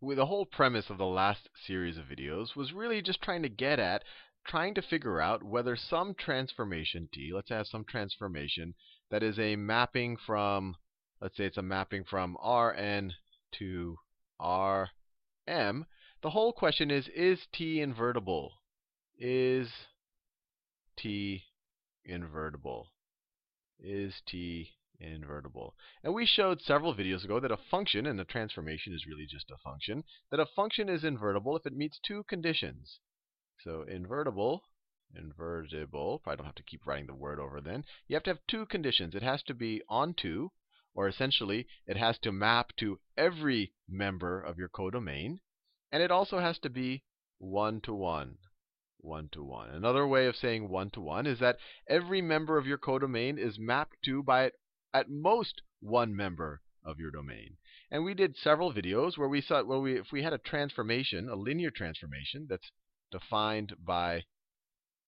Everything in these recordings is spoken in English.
the whole premise of the last series of videos was really just trying to get at trying to figure out whether some transformation t, let's have some transformation that is a mapping from, let's say it's a mapping from Rn to Rm. The whole question is, is t invertible? Is t invertible? Is t invertible? And we showed several videos ago that a function, and a transformation is really just a function, that a function is invertible if it meets two conditions. So invertible, invertible, probably don't have to keep writing the word over then. You have to have two conditions. It has to be onto, or essentially, it has to map to every member of your codomain. And it also has to be one-to-one. One-to-one. Another way of saying one-to-one is that every member of your codomain is mapped to by at most one member of your domain. And we did several videos where we saw where we if we had a transformation, a linear transformation that's defined by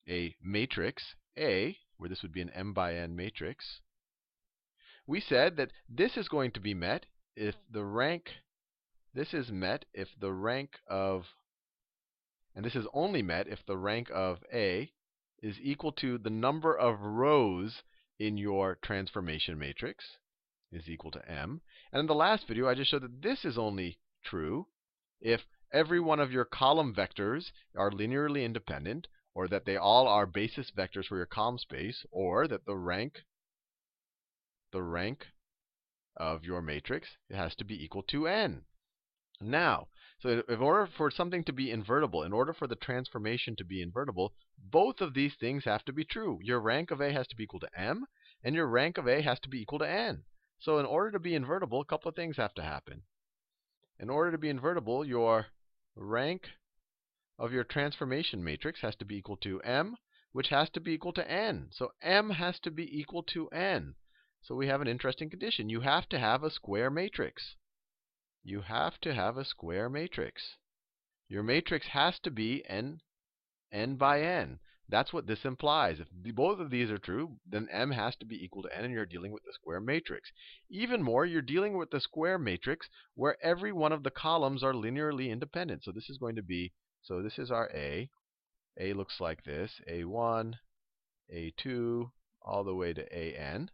a matrix A, where this would be an m by n matrix, we said that this is going to be met if the rank, this is met if the rank of, and this is only met if the rank of A is equal to the number of rows in your transformation matrix is equal to m. And in the last video, I just showed that this is only true if every one of your column vectors are linearly independent, or that they all are basis vectors for your column space, or that the rank the rank of your matrix has to be equal to n. Now, so in order for something to be invertible, in order for the transformation to be invertible, both of these things have to be true. Your rank of A has to be equal to m, and your rank of A has to be equal to n. So in order to be invertible, a couple of things have to happen. In order to be invertible, your rank of your transformation matrix has to be equal to m, which has to be equal to n. So m has to be equal to n. So we have an interesting condition. You have to have a square matrix. You have to have a square matrix. Your matrix has to be n, n by n. That's what this implies. If both of these are true, then m has to be equal to n, and you're dealing with the square matrix. Even more, you're dealing with the square matrix where every one of the columns are linearly independent. So this is going to be, so this is our A. A looks like this, A1, A2, all the way to AN.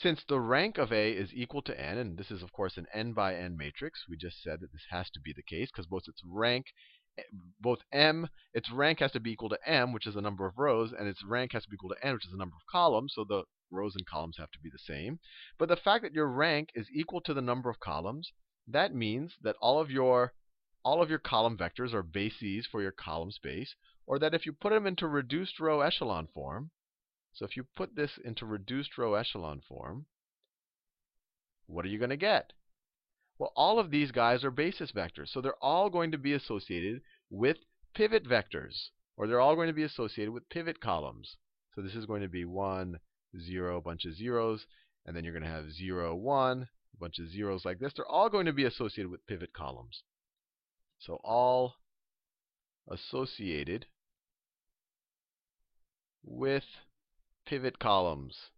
Since the rank of A is equal to n, and this is, of course, an n by n matrix, we just said that this has to be the case because both its rank eh, both m, its rank has to be equal to m, which is the number of rows, and its rank has to be equal to n, which is the number of columns. So the rows and columns have to be the same. But the fact that your rank is equal to the number of columns, that means that all of your all of your column vectors are bases for your column space, or that if you put them into reduced row echelon form, so if you put this into reduced row echelon form, what are you going to get? Well, all of these guys are basis vectors. So they're all going to be associated with pivot vectors. Or they're all going to be associated with pivot columns. So this is going to be 1, 0, a bunch of zeros. And then you're going to have 0, 1, a bunch of zeros like this. They're all going to be associated with pivot columns. So all associated with pivot columns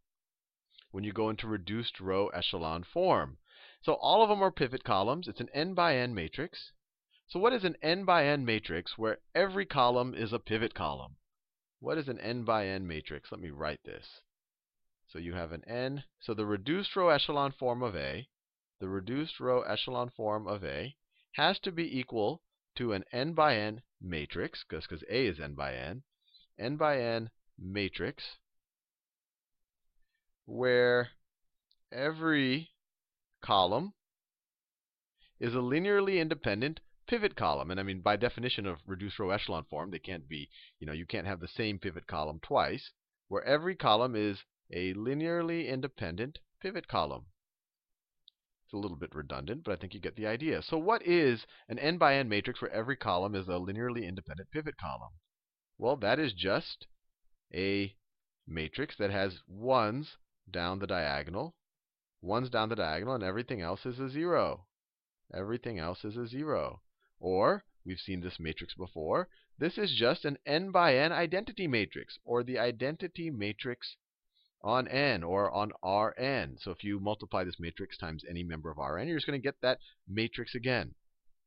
when you go into reduced row echelon form. So all of them are pivot columns. It's an n by n matrix. So what is an n by n matrix where every column is a pivot column? What is an n by n matrix? Let me write this. So you have an n. So the reduced row echelon form of A, the reduced row echelon form of A, has to be equal to an n by n matrix, because A is n by n, n by n matrix, where every column is a linearly independent pivot column. And I mean, by definition of reduced row echelon form, they can't be, you know, you can't have the same pivot column twice, where every column is a linearly independent pivot column. It's a little bit redundant, but I think you get the idea. So what is an n by n matrix where every column is a linearly independent pivot column? Well, that is just a matrix that has ones down the diagonal One's down the diagonal, and everything else is a 0. Everything else is a 0. Or, we've seen this matrix before, this is just an n by n identity matrix, or the identity matrix on n or on Rn. So if you multiply this matrix times any member of Rn, you're just going to get that matrix again.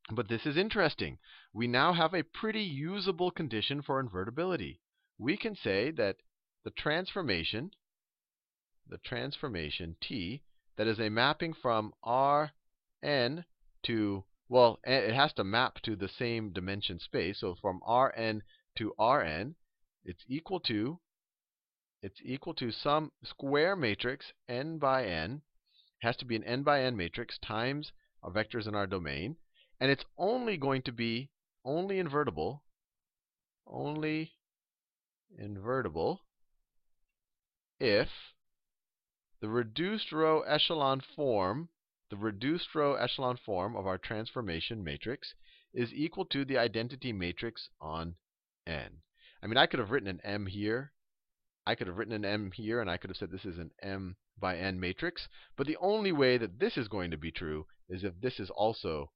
But this is interesting. We now have a pretty usable condition for invertibility. We can say that the transformation, the transformation T, that is a mapping from Rn to, well, it has to map to the same dimension space. So from Rn to Rn, it's equal to it's equal to some square matrix n by n. It has to be an n by n matrix times our vectors in our domain. And it's only going to be only invertible, only invertible if the reduced row echelon form, the reduced row echelon form of our transformation matrix is equal to the identity matrix on n. I mean, I could have written an m here I could have written an m here, and I could have said this is an m by n matrix. But the only way that this is going to be true is if this is also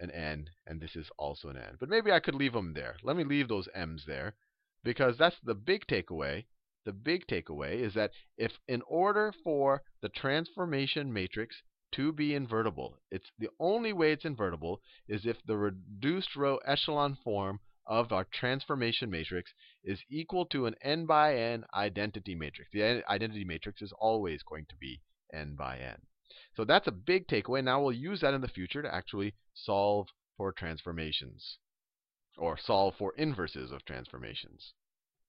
an n and this is also an n. But maybe I could leave them there. Let me leave those m's there because that's the big takeaway. The big takeaway is that if in order for the transformation matrix to be invertible, it's the only way it's invertible is if the reduced row echelon form of our transformation matrix is equal to an n by n identity matrix. The identity matrix is always going to be n by n. So that's a big takeaway. Now we'll use that in the future to actually solve for transformations or solve for inverses of transformations.